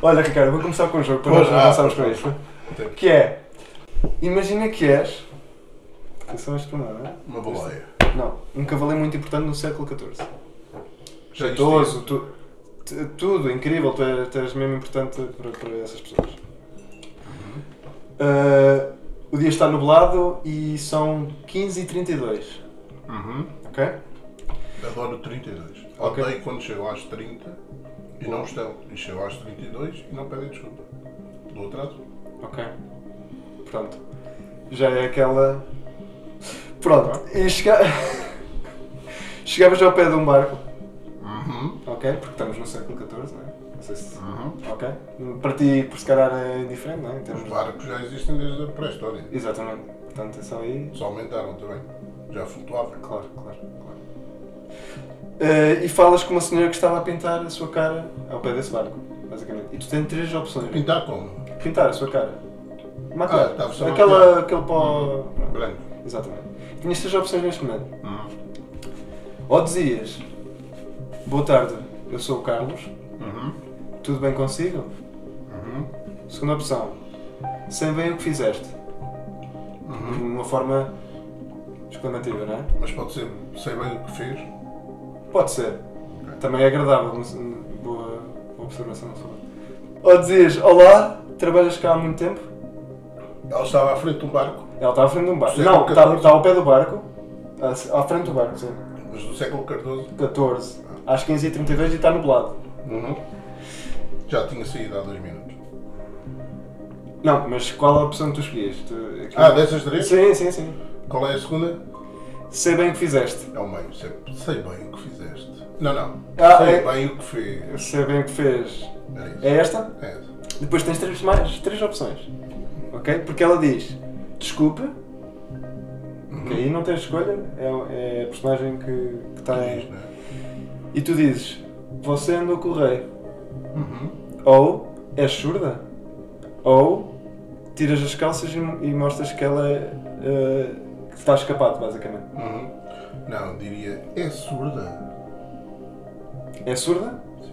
Olha, Ricardo, vou começar com um jogo para nós ah, avançarmos com isto. Que é. Imagina que és. Atenção a pormenor, não é? Uma baleia. Não, um cavaleiro muito importante no século XIV. Já Jeitoso, tu, tu- tudo incrível, tu és, tu mesmo importante para, para essas pessoas. Ah, o dia está nublado e são 15h32, Uhum. ok? Adoro 32. Ok. Odeio quando chegam às 30 e não estão. E chegam às 32 e não pedem desculpa. Do atraso. Ok. Pronto. Já é aquela. Pronto. E chega... chegavas ao pé de um barco, Uhum. ok? Porque estamos no século XIV, não é? Não sei se. Uhum. Ok? Para ti, por se calhar, é indiferente, não é? Os de- barcos já existem desde a pré-história. Exatamente. Portanto, atenção aí. Só aumentaram também. Já flutuava. Claro, claro, claro. Eh, e falas com uma senhora que estava a pintar a sua cara ao pé desse barco, basicamente. E tu tens três opções. Pintar como? Pintar a sua cara. Maquiar. Ah, a Aquela, aquele pó. Branco. Exatamente. Tinhas três opções neste momento. Uhum. Ou dizias: Boa tarde, eu sou o Carlos, Uhum. tudo bem consigo? Uhum. Segunda opção: Sei bem o que fizeste. Uhum. De uma forma exclamativa, não é? Mas pode ser, sei bem o que fez. Pode ser. Também é agradável. mas, hum, Boa, boa observação. Ou dizias: Olá, trabalhas cá há muito tempo? Ela estava à frente de um barco, Ela está à frente de um barco. Não, está, XIV. está ao pé do barco. À, frente do barco, sim. mas do século XIV. 14. Às 15h32 e está nublado. Uhum. Já tinha saído há dois minutos. Não, mas qual a opção que tu escolhias? Tu, Ah, dessas três? Sim, sim, sim. Qual é a segunda? Sei bem o que fizeste. É o meio. Sei, sei bem o que fizeste. Não, não. Ah, sei é- bem o que fez. Sei bem o que fez. É. É esta? É essa. Depois tens três, mais, três opções. Ok? Porque ela diz: Desculpe. Que aí não tens escolha. É, é a personagem que, que está Diz, em. né? E tu dizes: Você anda a correr. Uhum. Ou és surda. Ou tiras as calças e, e mostras que ela que está escapado, basicamente. Uhum. Não, diria, é surda. É surda? Sim.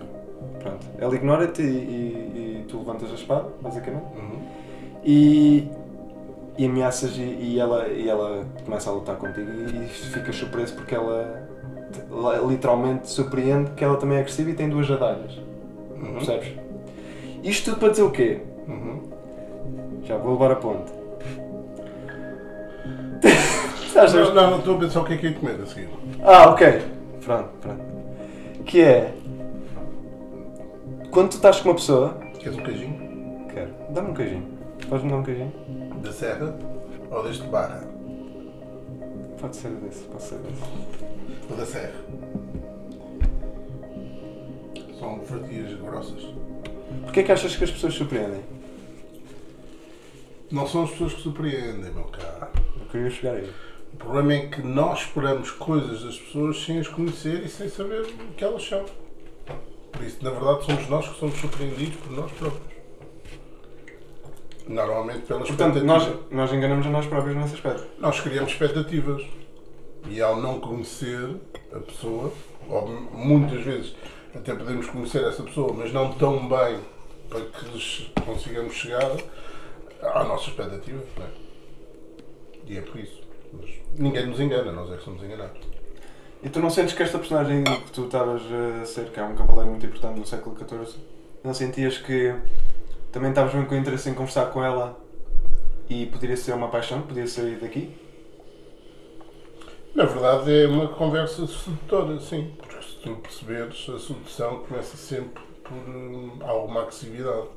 Pronto. Ela ignora-te e, e- e tu levantas a espada, basicamente. Uhum. E, e ameaças e, e ela, e ela começa a lutar contigo e, ficas surpreso porque ela te- li- literalmente te surpreende que ela também é agressiva e tem duas adagas. Uhum. Percebes? Isto tudo para dizer o quê? Uhum. Já vou levar a ponte. Não, não, não estou a pensar o que é que é comer a seguir. Ah, ok. Pronto, pronto. Que é. Quando tu estás com uma pessoa. Queres um queijinho? Quero. Dá-me um queijinho. Podes-me dar um queijinho? Da serra ou deste barra? Pode ser desse, pode ser desse. Ou da serra? São fatias grossas. Porquê é que achas que as pessoas surpreendem? Não são as pessoas que surpreendem, meu caro. Eu queria chegar aí. O problema é que nós esperamos coisas das pessoas sem as conhecer e sem saber o que elas são. Por isso, na verdade, somos nós que somos surpreendidos por nós próprios. Normalmente pelas Portanto, expectativas. nós, nós enganamos a nós próprios nesse aspecto. Nós criamos expectativas. E ao não conhecer a pessoa, ou muitas vezes até podemos conhecer essa pessoa, mas não tão bem para que lhes consigamos chegar à nossa expectativa. É? E é por isso. Mas ninguém nos engana, nós é que somos enganados. E tu não sentes que esta personagem que tu estavas a ser, que é um cavaleiro muito importante no século XIV, não sentias que também estavas bem com interesse em conversar com ela e poderia ser uma paixão, podia sair daqui? Na verdade é uma conversa sedutora, sim. Porque se tu perceberes, a sedução começa sempre por hum, alguma agressividade.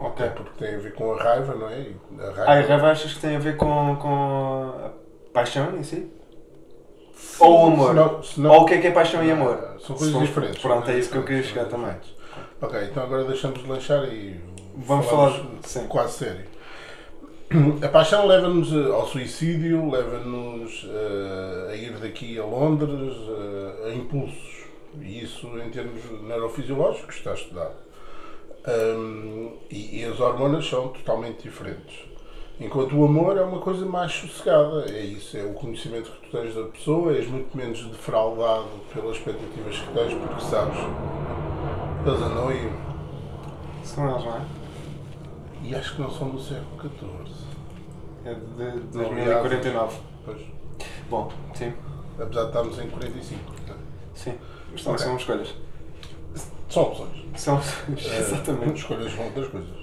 Ok. Porque tem a ver com a raiva, não é? A raiva, Ah, e raiva achas que tem a ver com, com a paixão em si? Ou o amor? Se não- se não- Ou o que é que é paixão e amor? São coisas for- diferentes. Pronto, são é isso que eu queria chegar são também. Ok, então agora deixamos de lanchar e Vamos falar- sim. quase sério. A paixão leva-nos eh, ao suicídio, leva-nos eh, a ir daqui a Londres, eh, a impulsos. E isso, em termos neurofisiológicos, está estudado. Hum, e, e as hormonas são totalmente diferentes. Enquanto o amor é uma coisa mais sossegada. É isso, é o conhecimento que tu tens da pessoa, és muito menos defraudado pelas expectativas que tens, porque sabes, eles andam aí. São eles, não é? E acho que não são do século XIV. É de 2049. Pois. Bom, sim. Apesar de estarmos em 45. né? Sim. Mas também Ok. são escolhas. São opções. São. Eh, Exatamente. Escolhas vão outras coisas.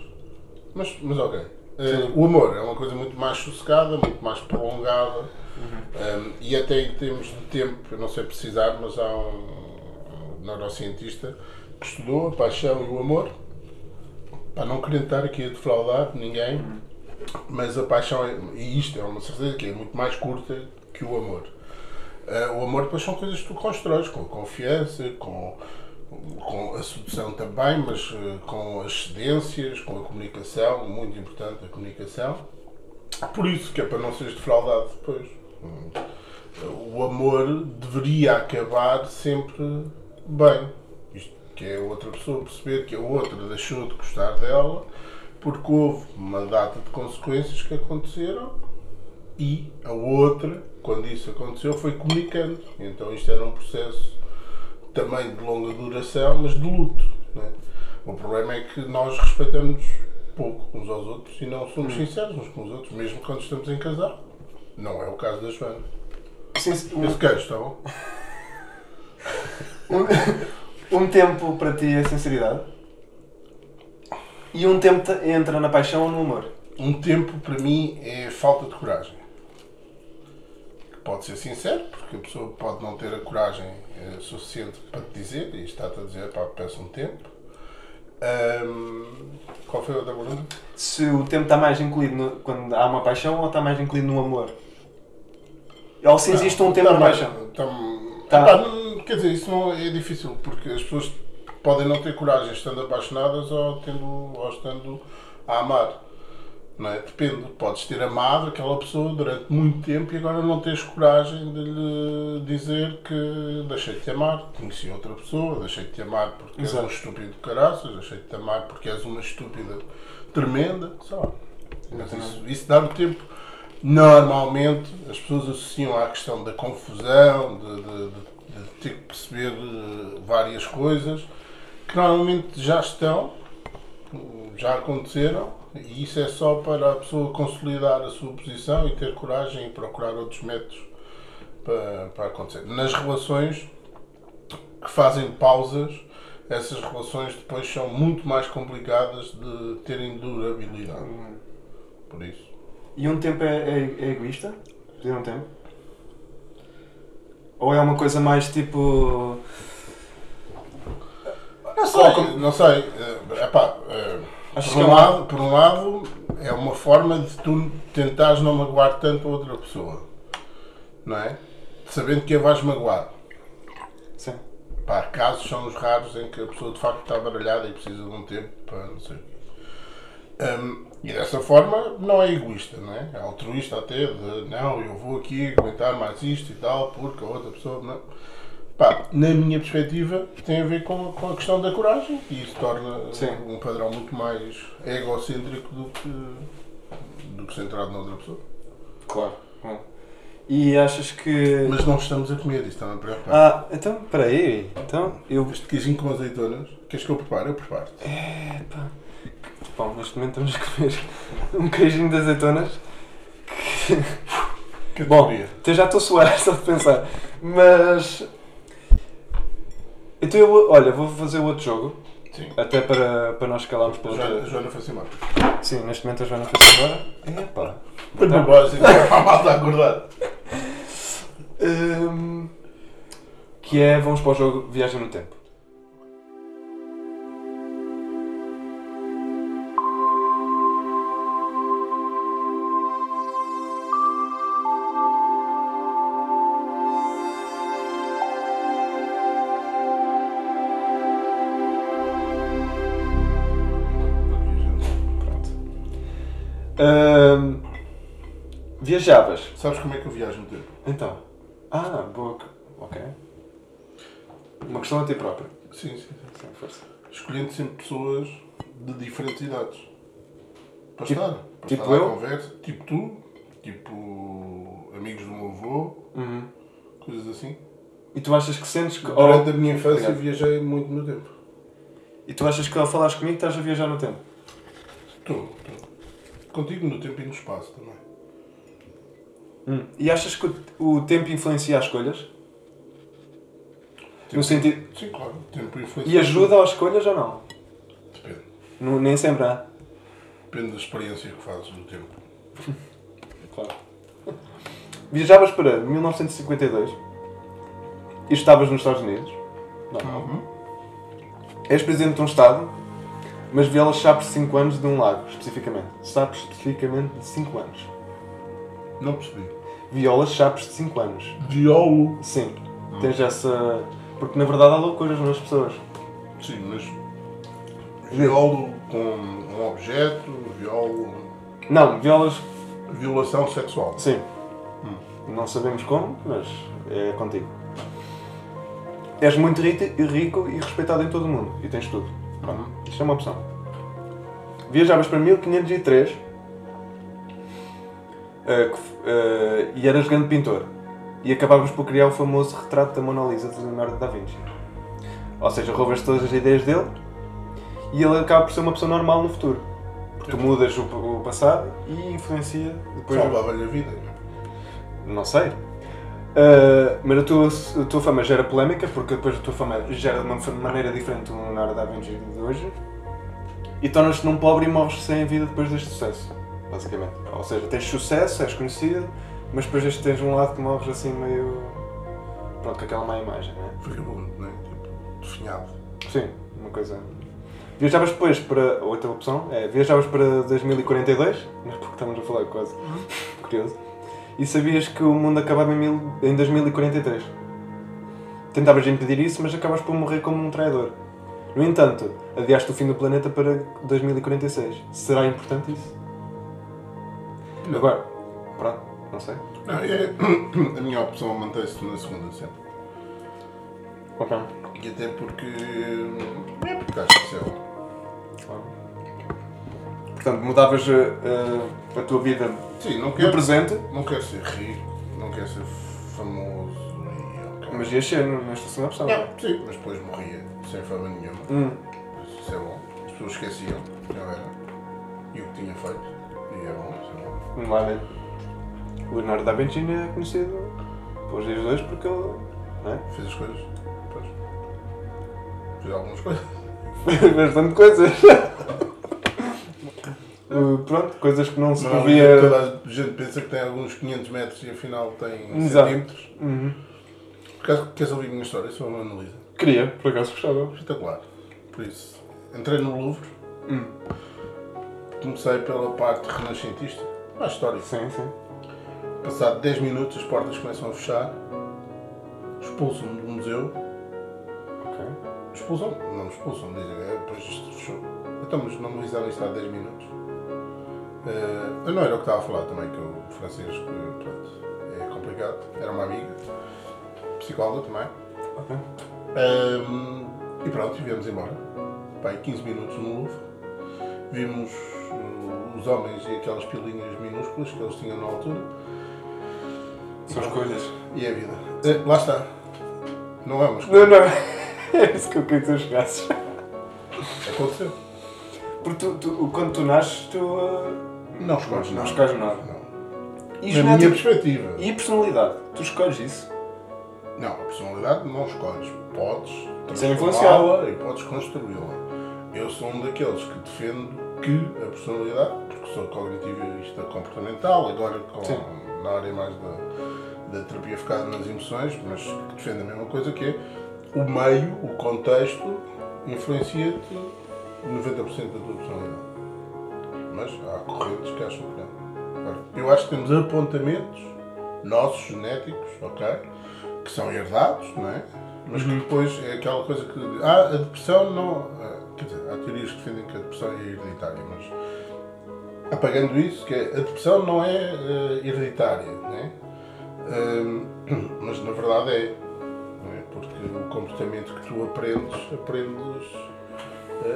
Mas, mas ok. Eh, Sim. o amor é uma coisa muito mais sossegada, muito mais prolongada. Uhum. Um, e até em termos de tempo, eu não sei precisar, mas há um neurocientista que estudou a paixão e o amor. Para não querer estar aqui a defraudar ninguém, mas a paixão, é, e isto é uma certeza que é muito mais curta que o amor. Uh, o amor depois são coisas que tu constróis com confiança, com, com a sedução também, mas uh, com as cedências, com a comunicação, muito importante a comunicação. Por isso que é para não seres defraudado depois. O amor deveria acabar sempre bem. Isto que é outra pessoa perceber que a outra deixou de gostar dela porque houve uma data de consequências que aconteceram e a outra, quando isso aconteceu, foi comunicando. Então isto era um processo também de longa duração, mas de luto. né? O problema é que nós respeitamos pouco uns aos outros e não somos sinceros uns com os outros, mesmo quando estamos em casal. Não é o caso da Joana. Sim, sim. Esse queijo, está bom? Um, um tempo para ti é sinceridade. E um tempo te- entra na paixão ou no amor. Um tempo para mim é falta de coragem. Pode ser sincero, porque a pessoa pode não ter a coragem eh, suficiente para te dizer, e está-te a dizer, pá, peço um tempo. Ahm, qual foi a outra pergunta? Se o tempo está mais incluído no- quando há uma paixão ou está mais incluído no amor. Ou se existe um tempo de Tá mais- paixão. tá- Tá. Epá, não- quer dizer, isso não é difícil, porque as pessoas podem não ter coragem estando apaixonadas ou, tendo, ou estando a amar. Não é? Depende. Podes ter amado aquela pessoa durante muito tempo e agora não tens coragem de lhe dizer que deixei de te amar, conheci outra pessoa, deixei de te amar porque és Exato. um estúpido de caraças, deixei de te amar porque és uma estúpida tremenda. Lá. Mas isso, isso dá o tempo. Normalmente as pessoas associam à questão da confusão, de, de- de- de ter que perceber eh, várias coisas que normalmente já estão, já aconteceram, e isso é só para a pessoa consolidar a sua posição e ter coragem e procurar outros métodos para, para acontecer. Nas relações que fazem pausas, essas relações depois são muito mais complicadas de terem durabilidade. Por isso. E um tempo é, é- é egoísta? Pedir um tempo? Ou é uma coisa mais tipo. Não sei, Coloca- não sei. eh, epá, eh, Acho por, um lado, por um lado, é uma forma de tu tentares não magoar tanto a outra pessoa. Não é? Sabendo que a vais magoar. Sim. Pá, casos são os raros em que a pessoa de facto está baralhada e precisa de um tempo para não sei o quê. Hum, e dessa forma não é egoísta, não é? É altruísta até, de não, eu vou aqui aguentar mais isto e tal, porque a outra pessoa. Não. Pá, na minha perspectiva, tem a ver com, com a questão da coragem e isso torna Sim. um padrão muito mais egocêntrico do que, do que centrado na outra pessoa. Claro. Bom. E achas que. Mas não estamos a comer, isso está-me a preocupar. Ah, então, peraí. Então, eu. Este queijinho com azeitonas, queres que eu prepare? Eu preparo. Epá. Bom, neste momento estamos a comer um queijinho de azeitonas. Bom, Categoria. até já estou a suar só de pensar. Mas. Então eu olha, vou fazer outro jogo. Sim. Até para, para nós calarmos pela a. Joana foi assim mal. Sim, neste momento a Joana fez agora. Epá. Foi para baixo, a malta acordar. Hum, que é, vamos para o jogo Viagem no Tempo. Viajavas. Sabes como é que eu viajo no tempo? Então. Ah, boa. Ok. Uma questão a ti próprio. Sim, sim. sim. Sem força. Escolhendo sempre pessoas de diferentes idades. Para Tipo- estar. Para tipo estar eu? conversa. Tipo tu. Tipo amigos do meu avô. Uhum. Coisas assim. E tu achas que sentes que. Durante ou- a minha infância Obrigado. viajei muito no tempo. E tu achas que ao falares comigo estás a viajar no tempo? Estou, estou. Contigo no tempo e no espaço também. Hum. E achas que o, tempo influencia as escolhas? No Tempo- sentido. Sim, claro. Tempo influencia. E ajuda às escolhas ou não? Depende. Não- nem sempre há. Depende da experiência que fazes no tempo. Claro. Viajavas para 1952 e estavas nos Estados Unidos. Não. Uhum. És presidente de um Estado, mas violas chapes de 5 anos de um lago, especificamente. Chapes especificamente de 5 anos. Não percebi. Violas chapes de 5 anos. Violo. Sim. Tens essa. Porque na verdade há loucuras nas pessoas. Sim, mas. Violo com um objeto, violo. Não, violas. Violação sexual. Sim. Não sabemos como, mas é contigo. És muito ri- rico e respeitado em todo o mundo. E tens tudo. Pronto. Isto é uma opção. Viajavas para 1503 f- eh, e eras grande pintor. E acabavas por criar o famoso retrato da Mona Lisa de Leonardo da Vinci. Ou seja, roubas todas as ideias dele e ele acaba por ser uma pessoa normal no futuro. Porque tu mudas o, o passado e influencia depois. Salvava-lhe a vida. não sei. Uh, mas a tua, a tua fama gera polémica, porque depois a tua fama gera de uma maneira diferente do Leonardo da Vinci de hoje. E tornas-te num pobre e morres sem vida depois deste sucesso, basicamente. Ou seja, tens sucesso, és conhecido, mas depois deste tens um lado que morres assim meio. Pronto, com aquela má imagem, não é? Vagabundo, não é? Tipo, definhado. Sim, uma coisa. Viajavas depois para. Outra opção é viajavas para 2042, mas porque estamos a falar quase. Curioso. E sabias que o mundo acabava em, mil, em 2043. Tentavas impedir isso, mas acabas por morrer como um traidor. No entanto, adiaste o fim do planeta para 2046. Será importante isso? Não. Agora, pronto, não sei. Não, é, a minha opção mantém-se na segunda sempre. Ok. E até porque. É porque acho que isso é bom. Claro. Portanto, mudavas eh, a tua vida Sim, não no quero, presente, não quero ser rico, não quero ser famoso mas ias ser nesta segunda opção. não é? Sim, mas depois morria sem fama nenhuma. Hum. Isso é bom. As pessoas esqueciam eu era e o que tinha feito. E é bom, isso é bom. Ver. O Leonardo da Vinci é conhecido pelos dias hoje porque ele. Não é? Fez as coisas. Pois. Fez algumas coisas. Fez bastante coisas. Uh, pronto, coisas que não se previa. toda a gente pensa que tem alguns 500 metros e afinal tem Exato. centímetros. Uhum. Por acaso, queres ouvir a minha história? Sou uma analisa. Queria, por acaso gostava. Espetacular. Por isso, entrei no Louvre, Hum. comecei pela parte renascentista, mais histórica. Sim, sim. Passado 10 minutos as portas começam a fechar, expulsam-me do museu, Ok. expulsam não me expulsam, dizem, é, depois isto fechou. Então, mas não me avisaram isto há 10 minutos. Eh, eu não era o que estava a falar também, que o francês, que, pronto, é complicado, era uma amiga, psicóloga também. Ok. Ahm, e pronto, viemos embora. Pai, 15 minutos no Louvre. Vimos uh, os homens e aquelas pilinhas minúsculas que eles tinham na altura. São escolhas. E é a vida. Eh, lá está. Não é uma escolha. Não, não. É isso que eu queria que tu chegasses. Aconteceu. Porque tu, tu- quando tu nasces, tu. uh, Não escolhes Não nada. escolhes nada. Não. E, Na minha perspectiva. e personalidade? Tu escolhes isso? Não, a personalidade não escolhes. Podes transformá-la e podes construí-la. Eu sou um daqueles que defendo que a personalidade, porque sou cognitivista comportamental, agora com, Sim. na área mais da, da terapia focada nas emoções, mas que defendo a mesma coisa que é o meio, o contexto, influencia-te 90% da tua personalidade. Mas há correntes que acham que não. Eu acho que temos apontamentos nossos, genéticos, ok? Que são herdados, não é? Mas que depois é aquela coisa que. Ah, a depressão não. ah, Quer dizer, há teorias que defendem que a depressão é hereditária, mas. Apagando isso, que é, a depressão não é eh, hereditária, não é? Ahm, mas na verdade é. É? Porque o comportamento que tu aprendes, aprendes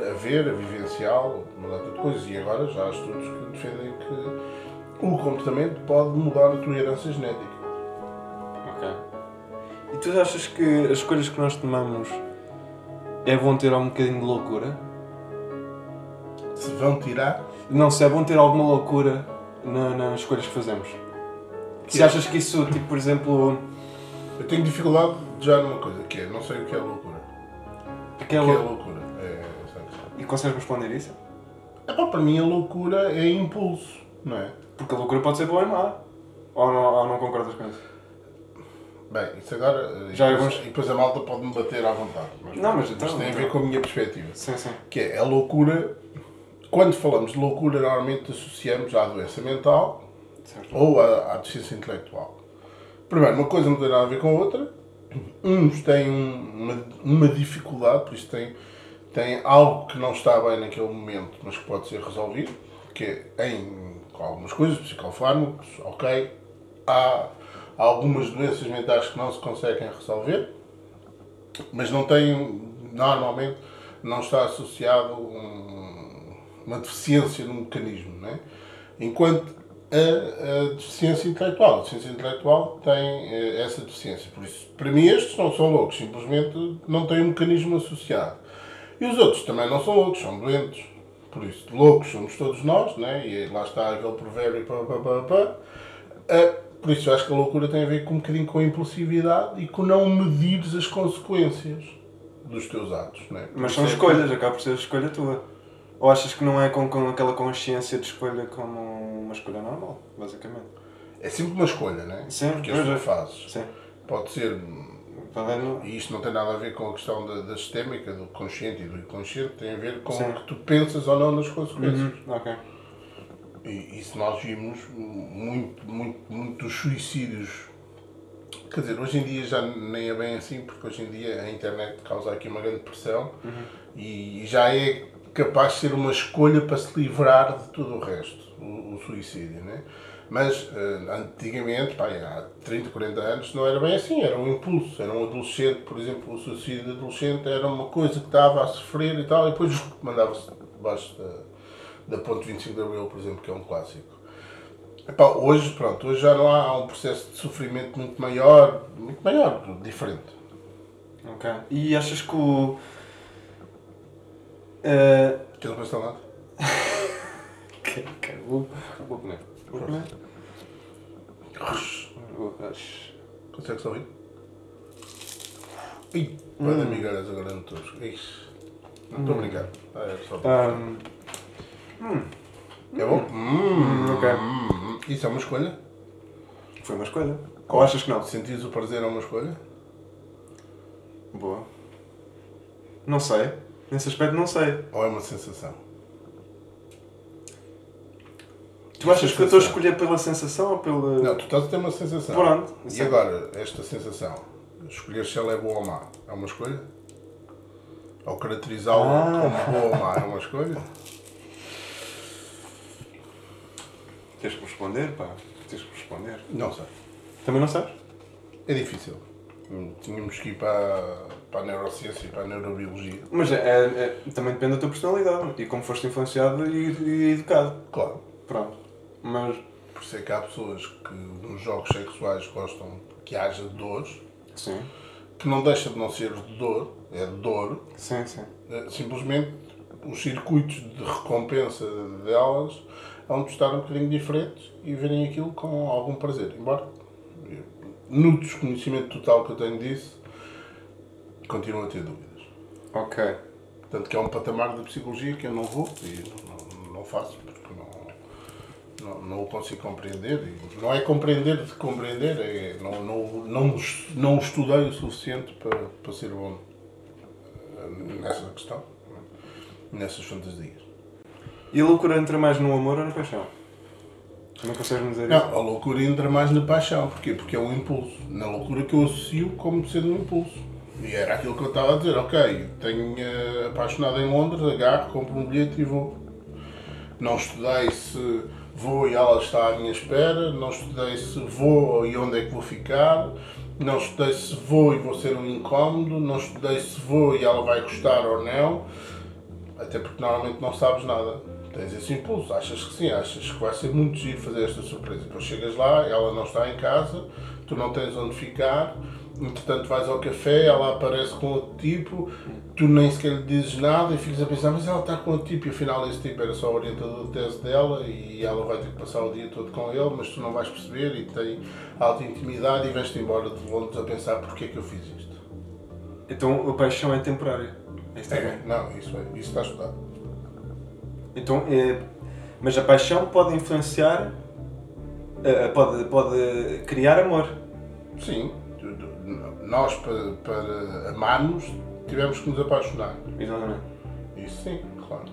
a ver, a vivenciá-lo, uma data de coisas. E agora já há estudos que defendem que o comportamento pode mudar a tua herança genética. Ok. E tu achas que as escolhas que nós tomamos é bom ter um bocadinho de loucura? Se vão tirar, Não, se é bom ter alguma loucura na- nas escolhas que fazemos. Se é? achas que isso, tipo, por exemplo, eu tenho dificuldade já numa coisa, que é, não sei o que é loucura. O que é aquela. loucura? É, sabe? E consegues responder isso? Epá, para mim a loucura é impulso, não é? Porque a loucura pode ser boa e má. Ou não, ou não concordas com isso? Bem, isso agora. Já e, é depois, e depois a malta pode me bater à vontade. Mas, Não, mas então- tem a ver então. com a minha perspectiva. Sim, sim. Que é a loucura. Quando falamos de loucura, normalmente associamos à doença mental Certo. ou à, à deficiência intelectual. Primeiro, uma coisa não tem nada a ver com a outra. Uns têm um- uma, uma dificuldade, por isso têm, têm algo que não está bem naquele momento, mas que pode ser resolvido, que é em algumas coisas, psicofármacos, ok. Há algumas doenças mentais que não se conseguem resolver, mas não tem, normalmente, não está associado um- uma deficiência no mecanismo, não é? Enquanto a, a deficiência intelectual, a deficiência intelectual tem eh, essa deficiência, por isso, para mim estes não são loucos, simplesmente não têm um mecanismo associado. E os outros também não são loucos, são doentes. Por isso, loucos somos todos nós, né? e lá está aquele provérbio, pá, pá, pá, pá. Ah, por isso, eu acho que a loucura tem a ver com um bocadinho com a impulsividade e com não medires as consequências dos teus atos. Né? Por Mas são é que- escolhas, acaba por ser a escolha tua. Ou achas que não é com, com aquela consciência de escolha como uma escolha normal, basicamente? É sempre uma escolha, né? Sim, Porque as é. tu fazes. Sim. Pode ser, não- e isto não tem nada a ver com a questão da, da sistémica, do consciente e do inconsciente, tem a ver com Sim. o que tu pensas ou não nas consequências. Uhum. E isso nós vimos muito, muito, muito dos suicídios. Quer dizer, hoje em dia já nem é bem assim, porque hoje em dia a internet causa aqui uma grande pressão e já é capaz de ser uma escolha para se livrar de tudo o resto, o, o suicídio, né? Mas eh, antigamente, pá, há 30, 40 anos, não era bem assim, era um impulso. Era um adolescente, por exemplo, o suicídio de adolescente era uma coisa que estava a sofrer e tal, e depois mandava-se debaixo da, da Ponte 25 de Abril, por exemplo, que é um clássico. Epá, hoje, pronto, hoje já não há, há um processo de sofrimento muito maior, muito maior, diferente. Ok. E achas que o. eh, Queres mais lado? que- que- Vou vou comer. Vou comer. Consegues ouvir? Ih, vai dar migalhas agora no não estou a brincar. Ah, é só... É bom? Hum, ok. hum, Isso é uma escolha? foi uma escolha. Ou achas que não? Sentires o prazer é uma escolha? Boa. Não sei. Nesse aspecto não sei. Ou é uma sensação? Tu achas que eu estou a Sensação. escolher pela sensação ou pela. Não, tu estás a ter uma sensação. Pronto. E agora, esta sensação? Escolher se ela é boa ou má é uma escolha? Ou caracterizá-la Ah. como boa ou má é uma escolha? Tens que responder, pá. Tens que responder. Não sei. Também não sabes? É difícil. Hum, Tínhamos que ir para, para a neurociência e para a neurobiologia. Mas é, é- é- também depende da tua personalidade e como foste influenciado e, e educado. Claro. Pronto. Mas. Por isso é que há pessoas que nos jogos sexuais gostam que haja dores, Sim. que não deixa de não ser dor, é dor, Sim, sim. É, simplesmente os circuitos de recompensa delas vão estar um bocadinho diferentes e verem aquilo com algum prazer. Embora, no desconhecimento total que eu tenho disso, continuo a ter dúvidas. Ok. Portanto, que é um patamar de psicologia que eu não vou e não, não faço porque não, não, não o consigo compreender. E não é compreender de compreender, é não, não, não, não estudei o suficiente para, para ser bom eh, nessa questão, nessas fantasias. E a loucura entra mais no amor ou na paixão? Não consegues dizer isso? Não, a loucura entra mais na paixão. Porquê? Porque é um impulso. Na loucura que eu associo como sendo um impulso. E era aquilo que eu estava a dizer. Ok, tenho eh, apaixonado em Londres, agarro, compro um bilhete e vou. Não estudei se vou e ela está à minha espera. Não estudei se vou e onde é que vou ficar. Não estudei se vou e vou ser um incómodo. Não estudei se vou e ela vai gostar ou não. Até porque normalmente não sabes nada. Tens esse impulso, achas que sim, achas que vai ser muito giro fazer esta surpresa. Depois chegas lá, ela não está em casa, tu não tens onde ficar, entretanto vais ao café, ela aparece com outro tipo, tu nem sequer lhe dizes nada e ficas a pensar, mas ela está com outro tipo e afinal esse tipo era só o orientador de tese dela e ela vai ter que passar o dia todo com ele, mas tu não vais perceber e tem alta intimidade e vais-te embora de Londres a pensar porque é que eu fiz isto. Então a paixão é temporária. É É, não, isso, é, isso está estudado. Então, é, mas a paixão pode influenciar, eh, pode, pode criar amor. Sim, nós para, para amarmos tivemos que nos apaixonar. Exatamente. Isso sim, claro.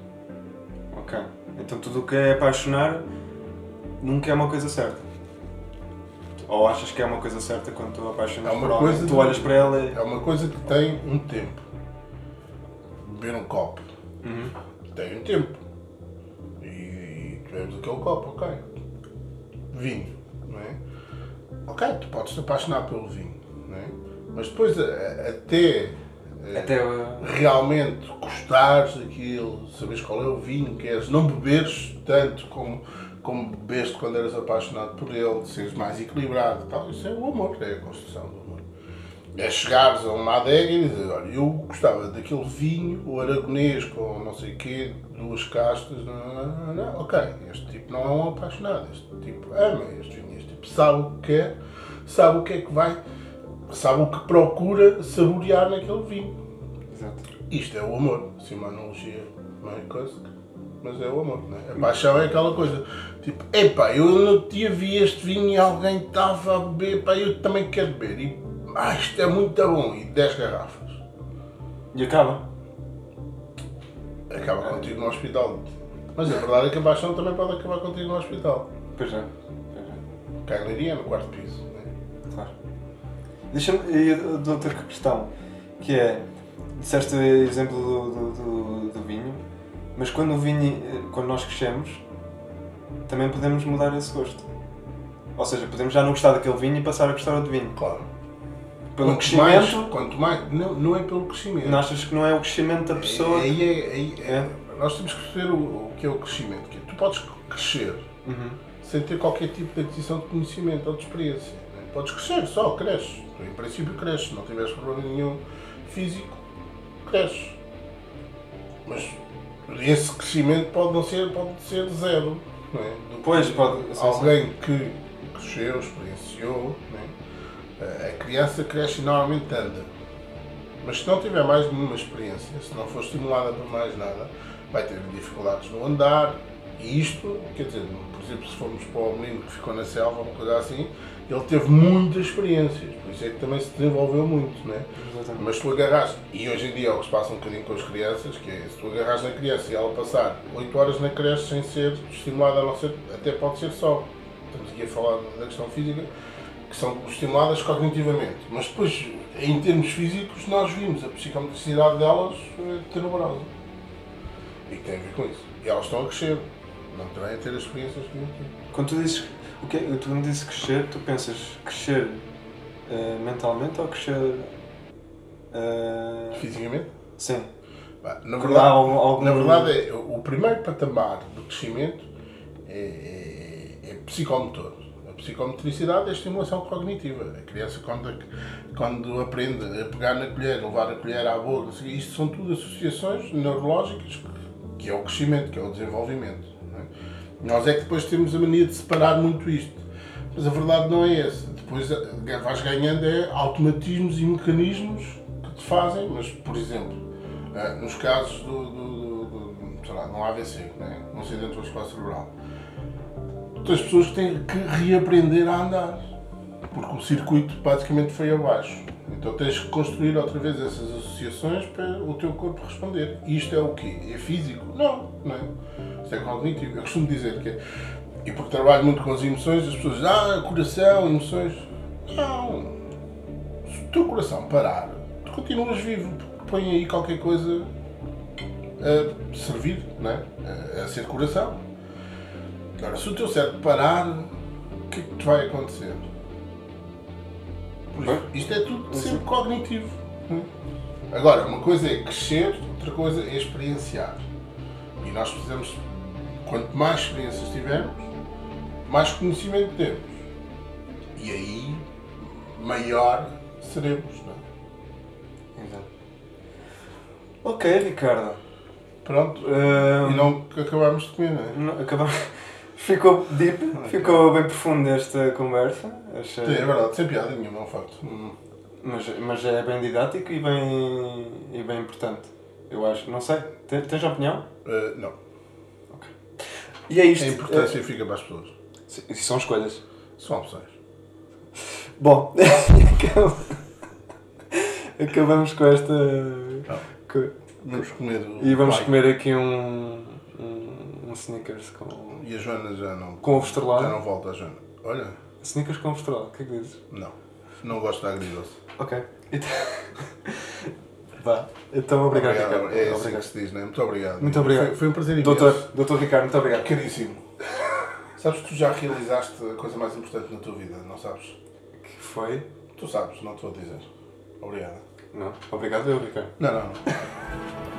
Ok. Então tudo o que é apaixonar nunca é uma coisa certa. Ou achas que é uma coisa certa quando tu apaixonas É uma por alguém, coisa tu de- olhas para ela e... É uma coisa que tem um tempo. Beber um copo Uhum. tem um tempo. Tivemos aquele copo, ok. Vinho, não é? Ok, tu podes te apaixonar pelo vinho, não é? Mas depois, até, eh, Até realmente gostares daquilo, saberes qual é o vinho que queres, não beberes tanto como, como bebeste quando eras apaixonado por ele, seres mais equilibrado tal, isso é o amor, é a construção do amor. É chegares a uma adega e dizer, olha, eu gostava daquele vinho, o aragonês com não sei o quê, duas castas, não, não, não, não, ok, este tipo não é um apaixonado, este tipo ama este vinho, este tipo sabe o que quer, sabe o que é que vai, sabe o que procura saborear naquele vinho. Exato. Isto é o amor, assim uma analogia, não é coisa, mas é o amor, não é? A paixão é aquela coisa, tipo, epá, eu no dia vi este vinho e alguém estava a beber, pá, eu também quero beber, e ah, isto é muito bom, e 10 garrafas. E acaba. Acaba contigo no hospital. Mas a verdade é que a paixão também pode acabar contigo no hospital. Pois é. Pois é. Cá no quarto piso. Né? Claro. Deixa-me ir de outra questão, que é, disseste o exemplo do, do, do, do vinho, mas quando o vinho, eh, quando nós crescemos, também podemos mudar esse gosto. Ou seja, podemos já não gostar daquele vinho e passar a gostar do vinho. Claro. Pelo quanto crescimento, Mais, quanto mais, não, não é pelo crescimento. não achas que não é o crescimento da pessoa? Aí é, aí é- É. Nós temos que perceber o, o que é o crescimento. Que é, tu podes crescer Uhum. sem ter qualquer tipo de aquisição de conhecimento ou de experiência. né? Podes crescer só, cresces. Tu, em princípio cresces, se não tiveres problema nenhum físico, cresces. Mas esse crescimento pode não ser, pode ser zero. Não é? Do que Pois, pode-. Alguém que cresceu, experienciou, não é? A criança cresce e normalmente anda. Mas se não tiver mais nenhuma experiência, se não for estimulada por mais nada, vai ter dificuldades no andar. E isto, quer dizer, por exemplo, se formos para o menino que ficou na selva, uma coisa assim, ele teve muitas experiências, por isso é que também se desenvolveu muito, não é? Exatamente. Mas se tu agarras, e hoje em dia é o que se passa um bocadinho com as crianças, que é se tu agarras na criança e ela passar 8 horas na creche sem ser estimulada, a não ser, até pode ser só. Estamos aqui a falar da questão física, que são estimuladas cognitivamente. Mas depois, em termos físicos, nós vimos a psicomotricidade delas eh, tenebrosa. E tem a ver com isso. E elas estão a crescer, não também a ter as experiências que eu tive. Quando tu dizes, o que, tu me dizes crescer, tu pensas crescer eh, mentalmente ou crescer... eh, Fisicamente? sim. Pá, Na verdade, algum- na verdade é, o primeiro patamar do crescimento é, é, é psicomotor. Psicomotricidade é estimulação cognitiva. A criança, quando, quando aprende a pegar na colher, levar a colher à boca, não isto são tudo associações neurológicas que, é o crescimento, que é o desenvolvimento. não é? Nós é que depois temos a mania de separar muito isto. Mas a verdade não é essa. Depois eh, vais ganhando é automatismos e mecanismos que te fazem, mas, por exemplo, ah, nos casos do, do, do, do sei lá, num AVC, né? um acidente vascular cerebral, tens pessoas têm que reaprender a andar, porque o circuito basicamente foi abaixo. Então tens que construir outra vez essas associações para o teu corpo responder. Isto é o quê? É físico? Não, não é. Isto é cognitivo. Eu costumo dizer que é, e porque trabalho muito com as emoções, as pessoas dizem, ah, coração, emoções. Não. Se o teu coração parar, tu continuas vivo, porque põe aí qualquer coisa a servir, não é? a ser coração. Agora, se o teu cérebro parar, o que é que te vai acontecer? Isso, isto é tudo sempre cognitivo. é? Agora, uma coisa é crescer, outra coisa é experienciar. nós precisamos, quanto mais experiências tivermos, mais conhecimento temos. E aí, maior seremos, não é? Exato. Ok, Ricardo. Pronto. E não acabámos de comer, não é? não- acabamos. Ficou deep, ficou bem profundo esta conversa. Achei. Sim, é verdade, sem piada nenhuma, é um facto. Hum. Mas, mas é bem didático e bem, e bem importante. Eu acho. Não sei. Tens, tens opinião? Eh, não. E é isto. A importância fica para as pessoas. Eh, são escolhas. São opções. Bom, acabamos- com esta. co- Vamos comer E vamos pai. comer aqui um, um, um Snickers com. E a Joana já não. Com ovo estrelado? Já não volta a Joana. Olha, Snickers com ovo estrelado, o que é que dizes? não. Não gosto de agridoce. Ok. Então... Vá. Então, obrigado, Ricardo. É assim obrigado. que se diz, não é? Muito obrigado. Muito obrigado. Foi, foi um prazer Doutor, doutor Ricardo, muito obrigado. Caríssimo. Sabes que tu já realizaste a coisa mais importante na tua vida, não sabes? Que foi? Tu sabes, não estou a dizer. Obrigado. Não. Obrigado, eu, Ricardo. Não, não, não.